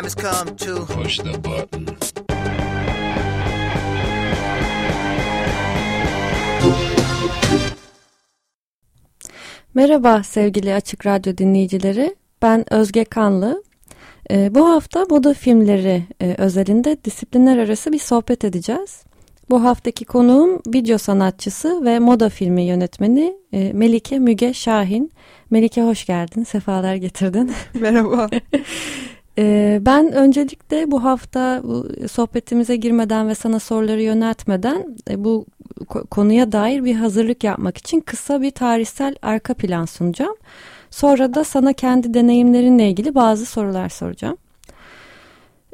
Time has come to Push the button. Merhaba sevgili Açık Radyo dinleyicileri. Ben Özge Kanlı. Ee, bu hafta moda filmleri e, özelinde disiplinler arası bir sohbet edeceğiz. Bu haftaki konuğum video sanatçısı ve moda filmi yönetmeni e, Melike Müge Şahin. Melike hoş geldin, sefalar getirdin. Merhaba. Ee, ben öncelikle bu hafta bu sohbetimize girmeden ve sana soruları yöneltmeden e, bu ko- konuya dair bir hazırlık yapmak için kısa bir tarihsel arka plan sunacağım. Sonra da sana kendi deneyimlerinle ilgili bazı sorular soracağım.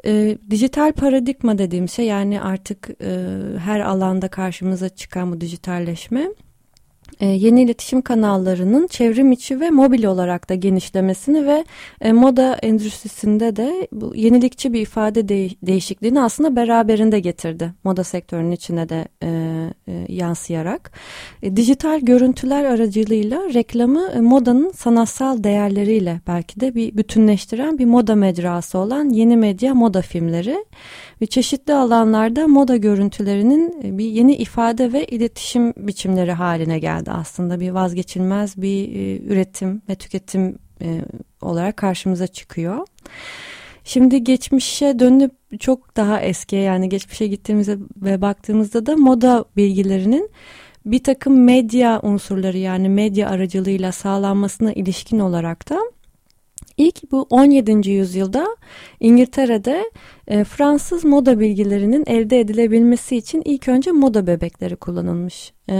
Ee, dijital paradigma dediğim şey yani artık e, her alanda karşımıza çıkan bu dijitalleşme e, yeni iletişim kanallarının çevrim içi ve mobil olarak da genişlemesini ve e, moda endüstrisinde de bu yenilikçi bir ifade de- değişikliğini aslında beraberinde getirdi. Moda sektörünün içine de e, e, yansıyarak. E, dijital görüntüler aracılığıyla reklamı e, modanın sanatsal değerleriyle belki de bir bütünleştiren bir moda mecrası olan yeni medya moda filmleri ve çeşitli alanlarda moda görüntülerinin e, bir yeni ifade ve iletişim biçimleri haline geldi aslında bir vazgeçilmez bir e, üretim ve tüketim e, olarak karşımıza çıkıyor. Şimdi geçmişe dönüp çok daha eskiye yani geçmişe gittiğimizde ve baktığımızda da moda bilgilerinin bir takım medya unsurları yani medya aracılığıyla sağlanmasına ilişkin olarak da ilk bu 17. yüzyılda İngiltere'de e, Fransız moda bilgilerinin elde edilebilmesi için ilk önce moda bebekleri kullanılmış. E,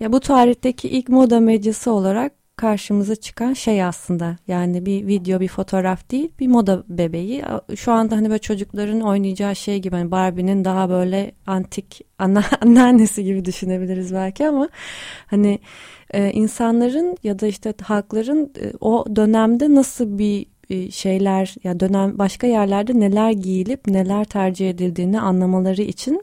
ya bu tarihteki ilk moda medyası olarak karşımıza çıkan şey aslında. Yani bir video bir fotoğraf değil bir moda bebeği. Şu anda hani böyle çocukların oynayacağı şey gibi hani Barbie'nin daha böyle antik ana, anneannesi gibi düşünebiliriz belki ama hani e, insanların ya da işte halkların e, o dönemde nasıl bir e, şeyler ya dönem başka yerlerde neler giyilip neler tercih edildiğini anlamaları için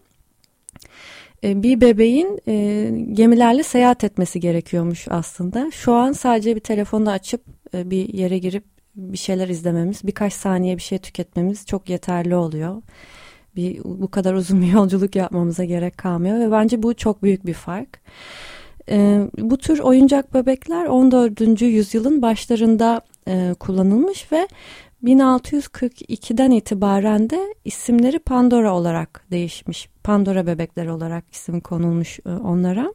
bir bebeğin e, gemilerle seyahat etmesi gerekiyormuş aslında. Şu an sadece bir telefonla açıp e, bir yere girip bir şeyler izlememiz, birkaç saniye bir şey tüketmemiz çok yeterli oluyor. Bir bu kadar uzun bir yolculuk yapmamıza gerek kalmıyor ve bence bu çok büyük bir fark. E, bu tür oyuncak bebekler 14. yüzyılın başlarında e, kullanılmış ve 1642'den itibaren de isimleri Pandora olarak değişmiş. Pandora bebekler olarak isim konulmuş e, onlara.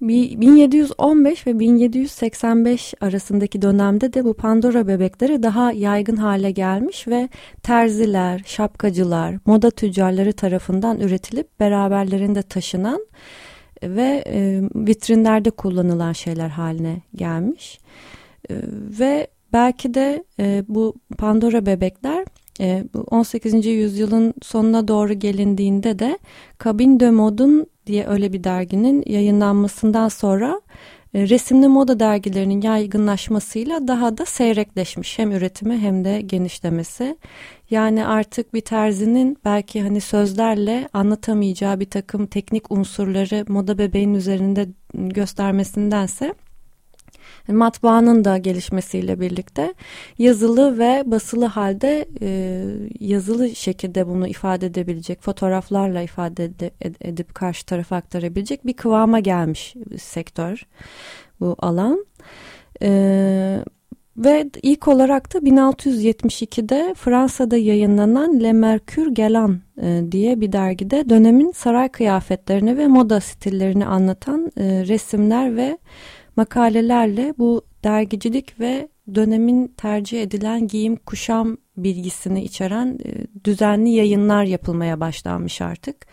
1715 ve 1785 arasındaki dönemde de bu Pandora bebekleri daha yaygın hale gelmiş ve terziler, şapkacılar, moda tüccarları tarafından üretilip beraberlerinde taşınan ve e, vitrinlerde kullanılan şeyler haline gelmiş. E, ve belki de e, bu Pandora bebekler e, 18. yüzyılın sonuna doğru gelindiğinde de Cabin de Mode'un diye öyle bir derginin yayınlanmasından sonra e, resimli moda dergilerinin yaygınlaşmasıyla daha da seyrekleşmiş hem üretimi hem de genişlemesi. Yani artık bir terzinin belki hani sözlerle anlatamayacağı bir takım teknik unsurları moda bebeğin üzerinde göstermesindense matbaanın da gelişmesiyle birlikte yazılı ve basılı halde e, yazılı şekilde bunu ifade edebilecek fotoğraflarla ifade ed- edip karşı tarafa aktarabilecek bir kıvama gelmiş sektör bu alan. E, ve ilk olarak da 1672'de Fransa'da yayınlanan Le Mercure Galant e, diye bir dergide dönemin saray kıyafetlerini ve moda stillerini anlatan e, resimler ve makalelerle bu dergicilik ve dönemin tercih edilen giyim kuşam bilgisini içeren e, düzenli yayınlar yapılmaya başlanmış artık.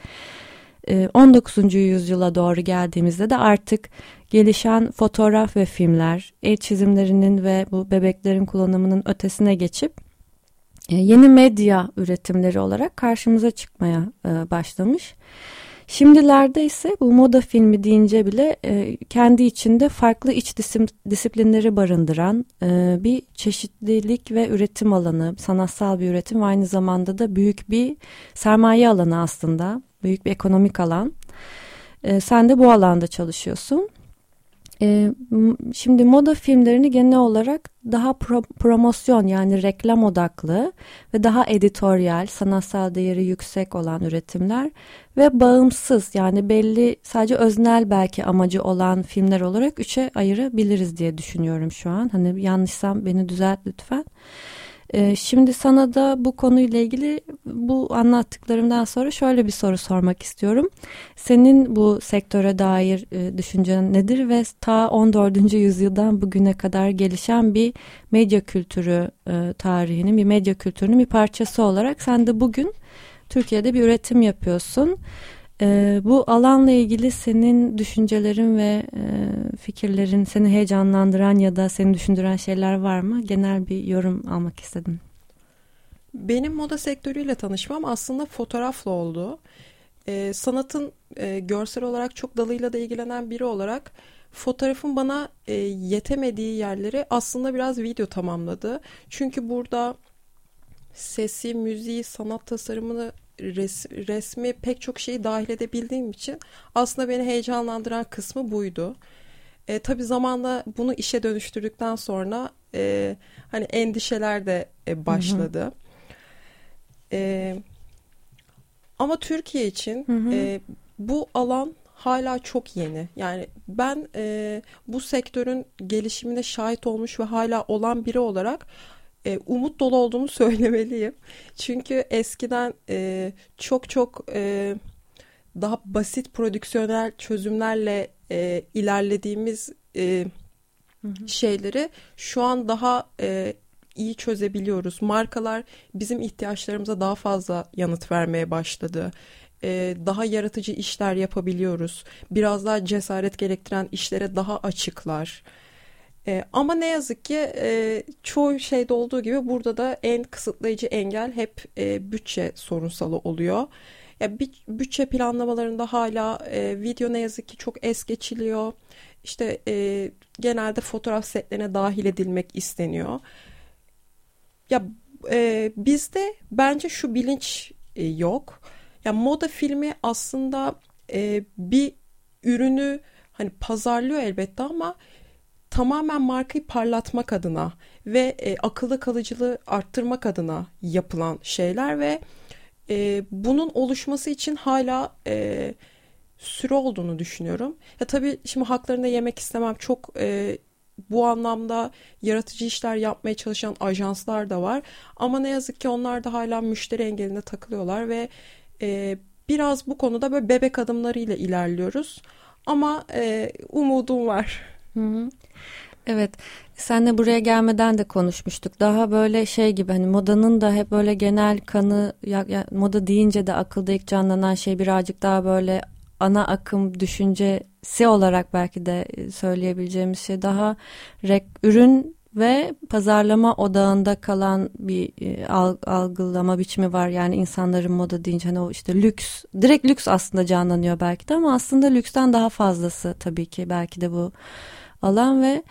19. yüzyıla doğru geldiğimizde de artık gelişen fotoğraf ve filmler, el çizimlerinin ve bu bebeklerin kullanımının ötesine geçip yeni medya üretimleri olarak karşımıza çıkmaya başlamış. Şimdilerde ise bu moda filmi deyince bile e, kendi içinde farklı iç disiplinleri barındıran e, bir çeşitlilik ve üretim alanı, sanatsal bir üretim ve aynı zamanda da büyük bir sermaye alanı aslında, büyük bir ekonomik alan. E, sen de bu alanda çalışıyorsun. E, şimdi moda filmlerini genel olarak daha pro, promosyon yani reklam odaklı ve daha editoryal, sanatsal değeri yüksek olan üretimler ve bağımsız yani belli sadece öznel belki amacı olan filmler olarak üçe ayırabiliriz diye düşünüyorum şu an. Hani yanlışsam beni düzelt lütfen. Ee, şimdi sana da bu konuyla ilgili bu anlattıklarımdan sonra şöyle bir soru sormak istiyorum. Senin bu sektöre dair e, düşüncen nedir ve ta 14. yüzyıldan bugüne kadar gelişen bir medya kültürü e, tarihinin, bir medya kültürünün bir parçası olarak sen de bugün Türkiye'de bir üretim yapıyorsun. E, bu alanla ilgili senin düşüncelerin ve e, fikirlerin seni heyecanlandıran ya da seni düşündüren şeyler var mı? Genel bir yorum almak istedim. Benim moda sektörüyle tanışmam aslında fotoğrafla oldu. E, sanatın e, görsel olarak çok dalıyla da ilgilenen biri olarak fotoğrafın bana e, yetemediği yerleri aslında biraz video tamamladı. Çünkü burada sesi, müziği, sanat tasarımını res, resmi pek çok şeyi dahil edebildiğim için aslında beni heyecanlandıran kısmı buydu. E, tabii zamanla bunu işe dönüştürdükten sonra e, hani endişeler de e, başladı. Hı hı. E, ama Türkiye için hı hı. E, bu alan hala çok yeni. Yani ben e, bu sektörün gelişimine şahit olmuş ve hala olan biri olarak e, umut dolu olduğumu söylemeliyim. Çünkü eskiden e, çok çok e, daha basit prodüksiyonel çözümlerle e, ilerlediğimiz e, hı hı. şeyleri şu an daha e, iyi çözebiliyoruz. Markalar bizim ihtiyaçlarımıza daha fazla yanıt vermeye başladı. E, daha yaratıcı işler yapabiliyoruz. Biraz daha cesaret gerektiren işlere daha açıklar. E, ama ne yazık ki e, çoğu şeyde olduğu gibi burada da en kısıtlayıcı engel hep e, bütçe sorunsalı oluyor. Ya bütçe planlamalarında hala e, video ne yazık ki çok es geçiliyor. İşte e, genelde fotoğraf setlerine dahil edilmek isteniyor. Ya e, bizde bence şu bilinç e, yok. Ya moda filmi aslında e, bir ürünü hani pazarlıyor elbette ama tamamen markayı parlatmak adına ve e, akılda kalıcılığı arttırmak adına yapılan şeyler ve e, bunun oluşması için hala e, süre olduğunu düşünüyorum. Ya tabii şimdi haklarını yemek istemem. Çok e, bu anlamda yaratıcı işler yapmaya çalışan ajanslar da var. Ama ne yazık ki onlar da hala müşteri engeline takılıyorlar ve e, biraz bu konuda böyle bebek adımlarıyla ilerliyoruz. Ama e, umudum var. Hı hı. Evet, senle buraya gelmeden de konuşmuştuk. Daha böyle şey gibi hani modanın da hep böyle genel kanı ya, ya, moda deyince de akılda ilk canlanan şey birazcık daha böyle ana akım düşüncesi olarak belki de söyleyebileceğimiz şey daha rek, ürün ve pazarlama odağında kalan bir e, algılama biçimi var. Yani insanların moda deyince hani o işte lüks, direkt lüks aslında canlanıyor belki de ama aslında lüksten daha fazlası tabii ki belki de bu alan ve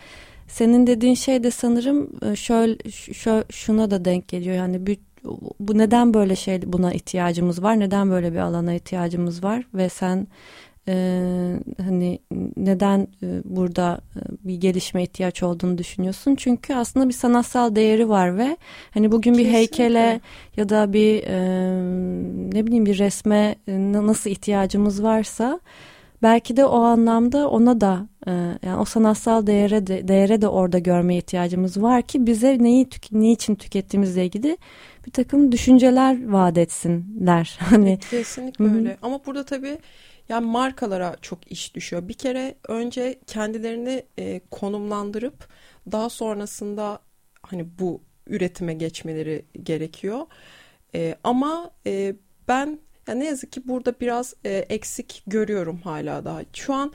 senin dediğin şey de sanırım e, şöyle şöyle şuna da denk geliyor. Yani bir, bu neden böyle şey buna ihtiyacımız var? Neden böyle bir alana ihtiyacımız var? Ve sen e, hani neden e, burada e, bir gelişme ihtiyaç olduğunu düşünüyorsun? Çünkü aslında bir sanatsal değeri var ve hani bugün Kesinlikle. bir heykele ya da bir e, ne bileyim bir resme nasıl ihtiyacımız varsa belki de o anlamda ona da e, yani o sanatsal değere de değere de orada görmeye ihtiyacımız var ki bize neyi tük niçin tükettiğimizle ilgili bir takım düşünceler vaat etsinler. Hani kesinlikle öyle. Ama burada tabii yani markalara çok iş düşüyor. Bir kere önce kendilerini e, konumlandırıp daha sonrasında hani bu üretime geçmeleri gerekiyor. E, ama e, ben Ya ne yazık ki burada biraz e, eksik görüyorum hala daha. Şu an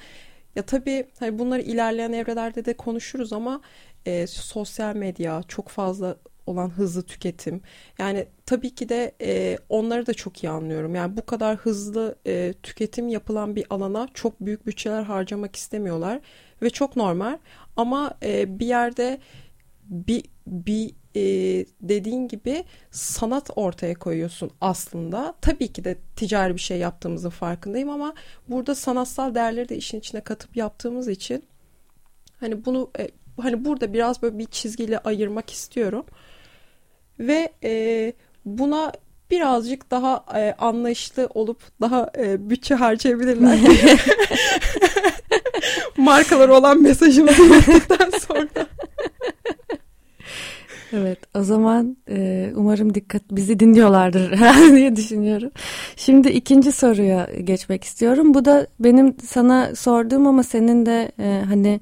ya tabii hani bunları ilerleyen evrelerde de konuşuruz ama e, sosyal medya çok fazla olan hızlı tüketim. Yani tabii ki de e, onları da çok iyi anlıyorum. Yani bu kadar hızlı e, tüketim yapılan bir alana çok büyük bütçeler harcamak istemiyorlar ve çok normal. Ama e, bir yerde bir bir e, dediğin gibi sanat ortaya koyuyorsun aslında. Tabii ki de ticari bir şey yaptığımızın farkındayım ama burada sanatsal değerleri de işin içine katıp yaptığımız için hani bunu e, hani burada biraz böyle bir çizgiyle ayırmak istiyorum. Ve e, buna birazcık daha e, anlayışlı olup daha e, bütçe harcayabilirler. Markalar olan mesajımızı yaptıktan sonra. Evet o zaman e, umarım dikkat bizi dinliyorlardır diye düşünüyorum. Şimdi ikinci soruya geçmek istiyorum. Bu da benim sana sorduğum ama senin de e, hani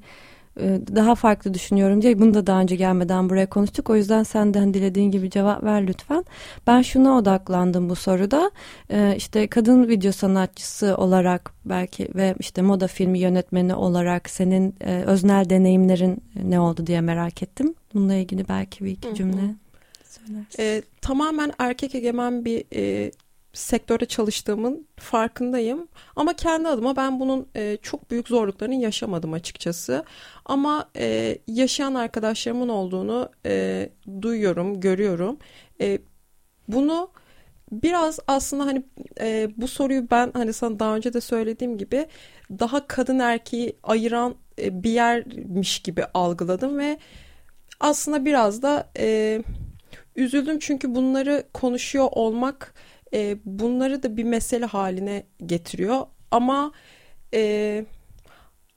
daha farklı düşünüyorum diye bunu da daha önce gelmeden buraya konuştuk. O yüzden senden dilediğin gibi cevap ver lütfen. Ben şuna odaklandım bu soruda. E, işte kadın video sanatçısı olarak belki ve işte moda filmi yönetmeni olarak senin e, öznel deneyimlerin ne oldu diye merak ettim. Bununla ilgili belki bir iki cümle söylersin. E, tamamen erkek egemen bir e, sektörde çalıştığımın farkındayım. Ama kendi adıma ben bunun e, çok büyük zorluklarını yaşamadım açıkçası. Ama e, yaşayan arkadaşlarımın olduğunu e, duyuyorum, görüyorum. E, bunu biraz aslında hani e, bu soruyu ben hani sana daha önce de söylediğim gibi daha kadın erkeği ayıran e, bir yermiş gibi algıladım ve aslında biraz da e, üzüldüm çünkü bunları konuşuyor olmak e, bunları da bir mesele haline getiriyor ama e,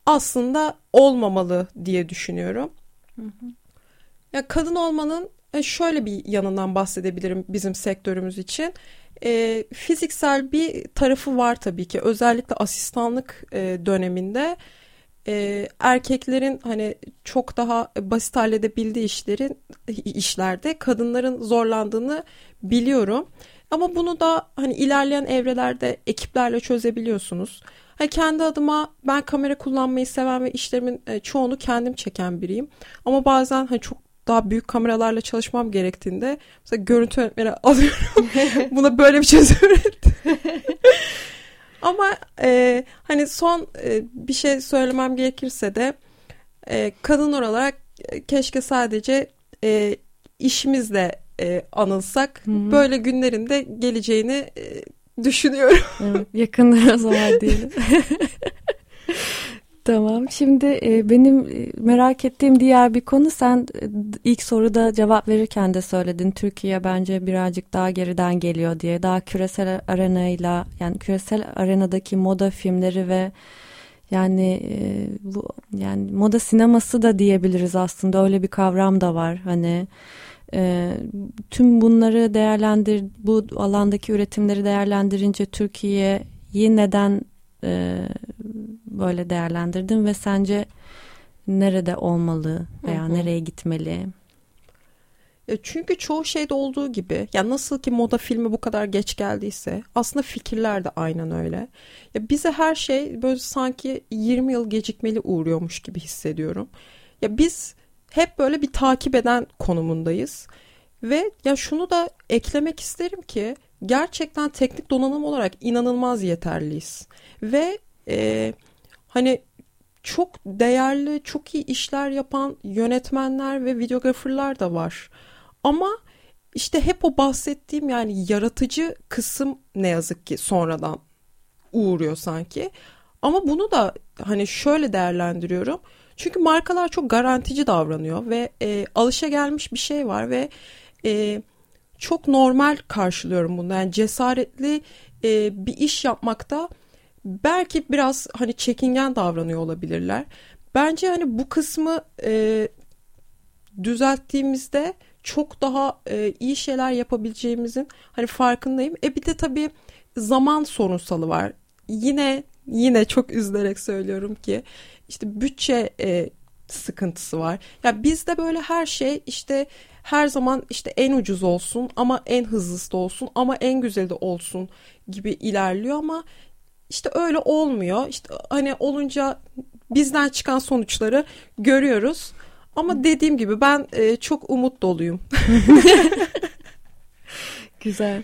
aslında olmamalı diye düşünüyorum. Hı hı. Ya kadın olmanın e, şöyle bir yanından bahsedebilirim bizim sektörümüz için. E, fiziksel bir tarafı var tabii ki. Özellikle asistanlık e, döneminde e, erkeklerin hani çok daha basit halledebildiği işlerin işlerde kadınların zorlandığını biliyorum. Ama bunu da hani ilerleyen evrelerde ekiplerle çözebiliyorsunuz. Hani kendi adıma ben kamera kullanmayı seven ve işlerimin e, çoğunu kendim çeken biriyim. Ama bazen hani çok daha büyük kameralarla çalışmam gerektiğinde mesela görüntü yönetmeni alıyorum. Buna böyle bir çözüm ürettim. Ama e, hani son e, bir şey söylemem gerekirse de e, kadın olarak e, keşke sadece e, işimizle e, anılsak Hı-hı. böyle günlerin de geleceğini e, düşünüyorum. Evet, yakınlara zaman diyelim. Tamam. Şimdi e, benim e, merak ettiğim diğer bir konu sen e, ilk soruda cevap verirken de söyledin. Türkiye bence birazcık daha geriden geliyor diye. Daha küresel arenayla yani küresel arenadaki moda filmleri ve yani e, bu yani moda sineması da diyebiliriz aslında. Öyle bir kavram da var. Hani e, tüm bunları değerlendir, bu alandaki üretimleri değerlendirince Türkiye'yi neden e, böyle değerlendirdin ve sence nerede olmalı veya hı hı. nereye gitmeli? Çünkü çoğu şeyde olduğu gibi ya nasıl ki moda filmi bu kadar geç geldiyse aslında fikirler de aynen öyle. Ya bize her şey böyle sanki 20 yıl gecikmeli uğruyormuş gibi hissediyorum. Ya biz hep böyle bir takip eden konumundayız. Ve ya şunu da eklemek isterim ki gerçekten teknik donanım olarak inanılmaz yeterliyiz. Ve e, hani çok değerli, çok iyi işler yapan yönetmenler ve videograferlar da var. Ama işte hep o bahsettiğim yani yaratıcı kısım ne yazık ki sonradan uğruyor sanki. Ama bunu da hani şöyle değerlendiriyorum. Çünkü markalar çok garantici davranıyor ve e, alışa gelmiş bir şey var ve e, çok normal karşılıyorum bunu. Yani cesaretli e, bir iş yapmakta belki biraz hani çekingen davranıyor olabilirler. Bence hani bu kısmı e, düzelttiğimizde çok daha e, iyi şeyler yapabileceğimizin hani farkındayım. E bir de tabii zaman sorunsalı var. Yine yine çok üzülerek söylüyorum ki işte bütçe e, sıkıntısı var. Ya bizde böyle her şey işte her zaman işte en ucuz olsun ama en hızlısı da olsun ama en güzeli de olsun gibi ilerliyor ama işte öyle olmuyor. İşte hani olunca bizden çıkan sonuçları görüyoruz. Ama dediğim gibi ben e, çok umut doluyum. Güzel.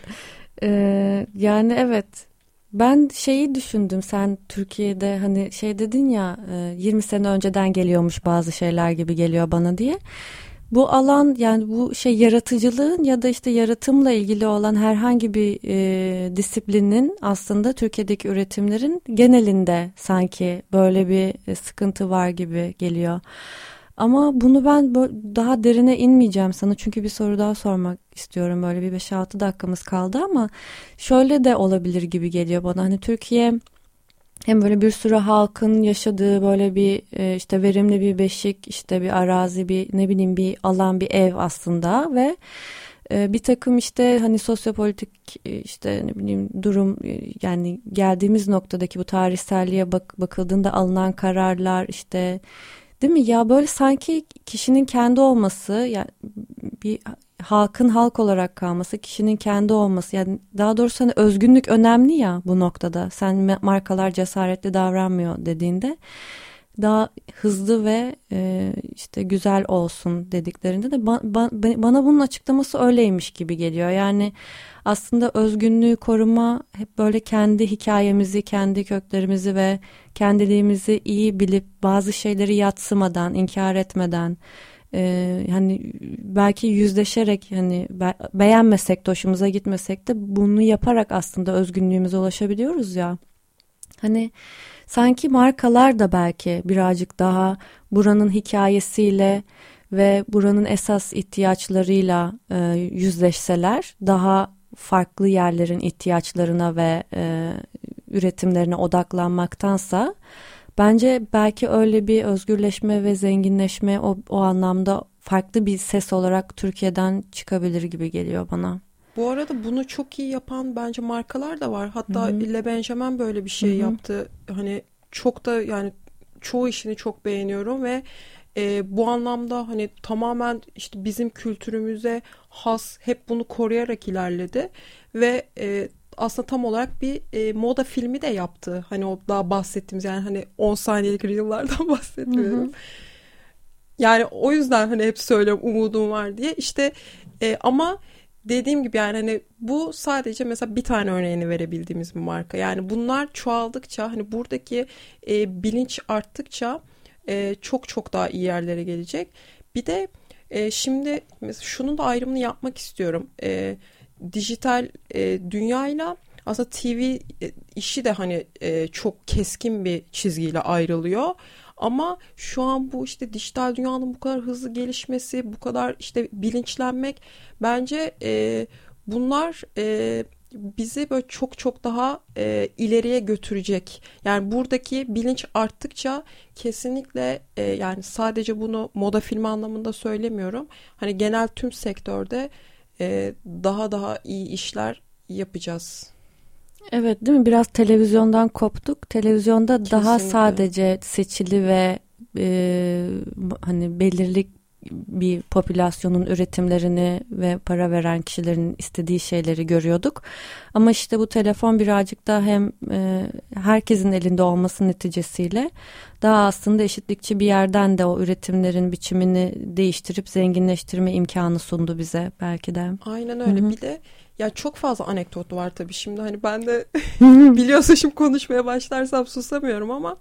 Ee, yani evet ben şeyi düşündüm sen Türkiye'de hani şey dedin ya 20 sene önceden geliyormuş bazı şeyler gibi geliyor bana diye. Bu alan yani bu şey yaratıcılığın ya da işte yaratımla ilgili olan herhangi bir e, disiplinin aslında Türkiye'deki üretimlerin genelinde sanki böyle bir sıkıntı var gibi geliyor. Ama bunu ben daha derine inmeyeceğim sana çünkü bir soru daha sormak istiyorum. Böyle bir 5-6 dakikamız kaldı ama şöyle de olabilir gibi geliyor bana. Hani Türkiye hem böyle bir sürü halkın yaşadığı böyle bir e, işte verimli bir beşik, işte bir arazi, bir ne bileyim bir alan, bir ev aslında ve e, bir takım işte hani sosyopolitik e, işte ne bileyim durum yani geldiğimiz noktadaki bu tarihselliğe bak, bakıldığında alınan kararlar işte Değil mi? Ya böyle sanki kişinin kendi olması yani bir halkın halk olarak kalması, kişinin kendi olması yani daha doğrusu hani özgünlük önemli ya bu noktada. Sen markalar cesaretli davranmıyor dediğinde daha hızlı ve e, işte güzel olsun dediklerinde de ba, ba, bana bunun açıklaması öyleymiş gibi geliyor. Yani aslında özgünlüğü koruma hep böyle kendi hikayemizi, kendi köklerimizi ve kendiliğimizi iyi bilip bazı şeyleri yatsımadan, inkar etmeden e, yani belki yüzleşerek hani be, beğenmesek de hoşumuza gitmesek de bunu yaparak aslında özgünlüğümüze ulaşabiliyoruz ya. Hani sanki markalar da belki birazcık daha buranın hikayesiyle ve buranın esas ihtiyaçlarıyla e, yüzleşseler daha farklı yerlerin ihtiyaçlarına ve e, üretimlerine odaklanmaktansa bence belki öyle bir özgürleşme ve zenginleşme o, o anlamda farklı bir ses olarak Türkiye'den çıkabilir gibi geliyor bana. Bu arada bunu çok iyi yapan bence markalar da var. Hatta Hı-hı. Le Benjamin böyle bir şey Hı-hı. yaptı. Hani çok da yani çoğu işini çok beğeniyorum ve e, bu anlamda hani tamamen işte bizim kültürümüze has hep bunu koruyarak ilerledi ve e, aslında tam olarak bir e, moda filmi de yaptı. Hani o daha bahsettiğimiz yani hani 10 saniyelik reel'lardan bahsetmiyorum. Yani o yüzden hani hep söylüyorum umudum var diye. İşte e, ama dediğim gibi yani hani bu sadece mesela bir tane örneğini verebildiğimiz bir marka. Yani bunlar çoğaldıkça hani buradaki e, bilinç arttıkça e, çok çok daha iyi yerlere gelecek. Bir de e, şimdi mesela şunun da ayrımını yapmak istiyorum. E, dijital e, dünyayla aslında TV e, işi de hani e, çok keskin bir çizgiyle ayrılıyor. Ama şu an bu işte dijital dünyanın bu kadar hızlı gelişmesi, bu kadar işte bilinçlenmek bence e, bunlar e, bizi böyle çok çok daha e, ileriye götürecek. Yani buradaki bilinç arttıkça kesinlikle e, yani sadece bunu moda filmi anlamında söylemiyorum. Hani genel tüm sektörde e, daha daha iyi işler yapacağız. Evet değil mi? Biraz televizyondan koptuk. Televizyonda Kesinlikle. daha sadece seçili ve e, hani belirli bir popülasyonun üretimlerini ve para veren kişilerin istediği şeyleri görüyorduk. Ama işte bu telefon birazcık da hem e, herkesin elinde olması neticesiyle daha aslında eşitlikçi bir yerden de o üretimlerin biçimini değiştirip zenginleştirme imkanı sundu bize belki de. Aynen öyle. Hı-hı. Bir de ya çok fazla anekdot var tabii şimdi hani ben de biliyorsun şimdi konuşmaya başlarsam susamıyorum ama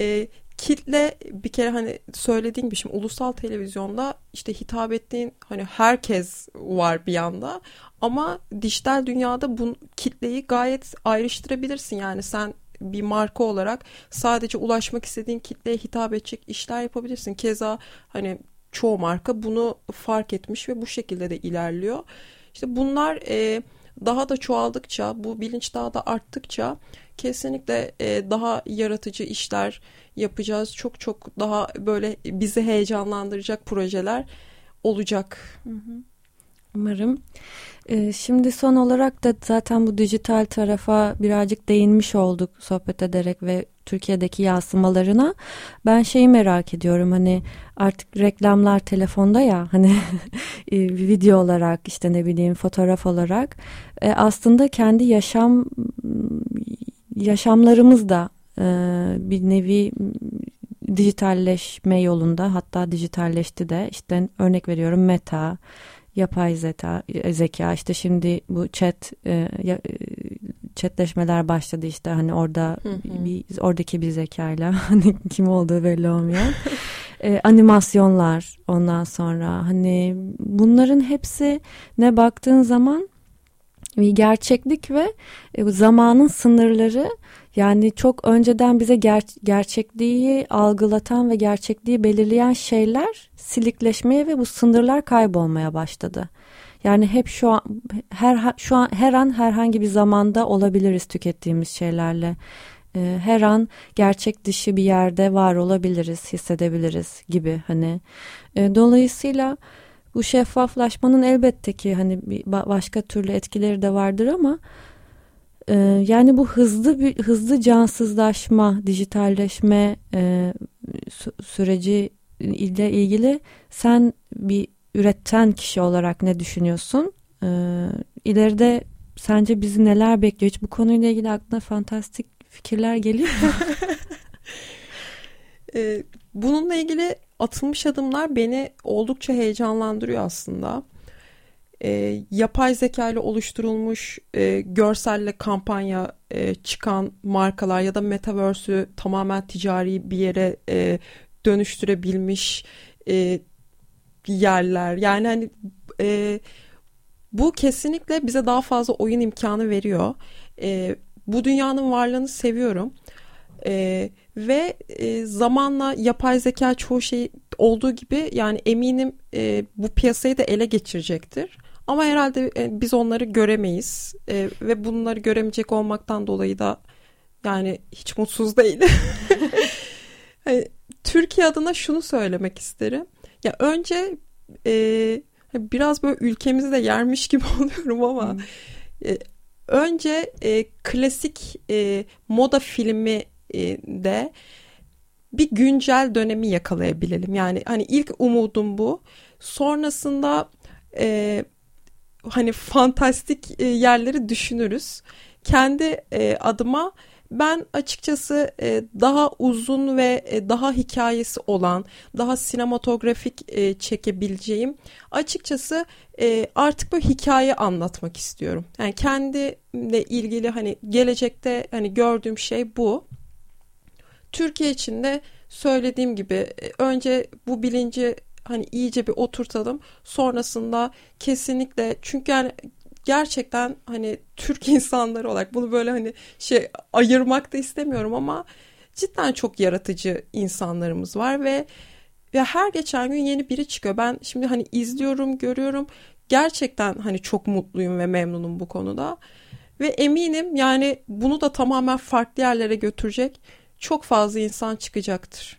e, kitle bir kere hani söylediğin gibi şimdi ulusal televizyonda işte hitap ettiğin hani herkes var bir yanda ama dijital dünyada bu kitleyi gayet ayrıştırabilirsin yani sen bir marka olarak sadece ulaşmak istediğin kitleye hitap edecek işler yapabilirsin. Keza hani çoğu marka bunu fark etmiş ve bu şekilde de ilerliyor. İşte bunlar e, daha da çoğaldıkça, bu bilinç daha da arttıkça kesinlikle e, daha yaratıcı işler yapacağız. Çok çok daha böyle bizi heyecanlandıracak projeler olacak. Umarım. Ee, şimdi son olarak da zaten bu dijital tarafa birazcık değinmiş olduk sohbet ederek ve Türkiye'deki yansımalarına ben şeyi merak ediyorum hani artık reklamlar telefonda ya hani e, video olarak işte ne bileyim fotoğraf olarak e, aslında kendi yaşam yaşamlarımız da e, bir nevi dijitalleşme yolunda hatta dijitalleşti de işte örnek veriyorum Meta yapay zeka, zeka işte şimdi bu chat e, e, chatleşmeler başladı işte hani orada hı hı. bir oradaki bir zekayla hani kim olduğu belli olmuyor. e, animasyonlar ondan sonra hani bunların hepsi ne baktığın zaman gerçeklik ve e, zamanın sınırları yani çok önceden bize ger gerçekliği algılatan ve gerçekliği belirleyen şeyler silikleşmeye ve bu sınırlar kaybolmaya başladı. Yani hep şu an her şu an her an herhangi bir zamanda olabiliriz tükettiğimiz şeylerle. Ee, her an gerçek dışı bir yerde var olabiliriz, hissedebiliriz gibi hani. Ee, dolayısıyla bu şeffaflaşmanın elbette ki hani başka türlü etkileri de vardır ama e, yani bu hızlı bir hızlı cansızlaşma, dijitalleşme e, süreci ile ilgili sen bir üreten kişi olarak ne düşünüyorsun? E, ileride sence bizi neler bekliyor? Hiç bu konuyla ilgili aklına fantastik fikirler geliyor mu? e, bununla ilgili atılmış adımlar beni oldukça heyecanlandırıyor aslında. E, yapay zeka ile oluşturulmuş e, görselle kampanya e, çıkan markalar ya da metaverse'ü tamamen ticari bir yere e, dönüştürebilmiş e, yerler. Yani hani e, bu kesinlikle bize daha fazla oyun imkanı veriyor. E, bu dünyanın varlığını seviyorum. E, ve e, zamanla yapay zeka çoğu şey olduğu gibi yani eminim e, bu piyasayı da ele geçirecektir. Ama herhalde e, biz onları göremeyiz e, ve bunları göremeyecek olmaktan dolayı da yani hiç mutsuz değilim. yani, Türkiye adına şunu söylemek isterim. Ya önce e, biraz böyle ülkemizi de yermiş gibi oluyorum ama hmm. e, önce e, klasik e, moda filmi de bir güncel dönemi yakalayabilelim. Yani hani ilk umudum bu. Sonrasında e, hani fantastik e, yerleri düşünürüz. Kendi e, adıma ben açıkçası e, daha uzun ve e, daha hikayesi olan, daha sinematografik e, çekebileceğim açıkçası e, artık böyle hikaye anlatmak istiyorum. Yani kendimle ilgili hani gelecekte hani gördüğüm şey bu. Türkiye için de söylediğim gibi e, önce bu bilinci hani iyice bir oturtalım. Sonrasında kesinlikle çünkü yani gerçekten hani Türk insanları olarak bunu böyle hani şey ayırmak da istemiyorum ama cidden çok yaratıcı insanlarımız var ve ve her geçen gün yeni biri çıkıyor. Ben şimdi hani izliyorum, görüyorum. Gerçekten hani çok mutluyum ve memnunum bu konuda. Ve eminim yani bunu da tamamen farklı yerlere götürecek çok fazla insan çıkacaktır.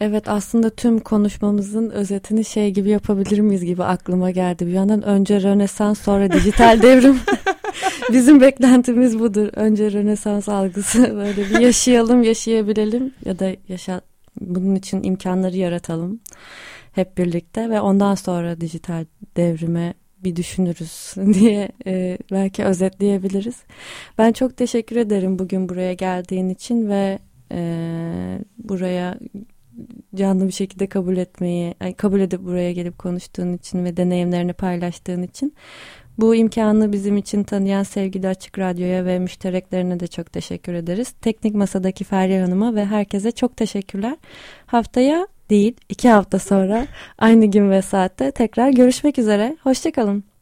Evet aslında tüm konuşmamızın özetini şey gibi yapabilir miyiz gibi aklıma geldi. Bir yandan önce Rönesans sonra dijital devrim. Bizim beklentimiz budur. Önce Rönesans algısı böyle bir yaşayalım, yaşayabilelim ya da yaşa bunun için imkanları yaratalım hep birlikte ve ondan sonra dijital devrime bir düşünürüz diye e, belki özetleyebiliriz. Ben çok teşekkür ederim bugün buraya geldiğin için ve e, buraya canlı bir şekilde kabul etmeyi, kabul edip buraya gelip konuştuğun için ve deneyimlerini paylaştığın için. Bu imkanı bizim için tanıyan sevgili Açık Radyo'ya ve müştereklerine de çok teşekkür ederiz. Teknik Masa'daki Feryal Hanım'a ve herkese çok teşekkürler. Haftaya değil iki hafta sonra aynı gün ve saatte tekrar görüşmek üzere. Hoşçakalın.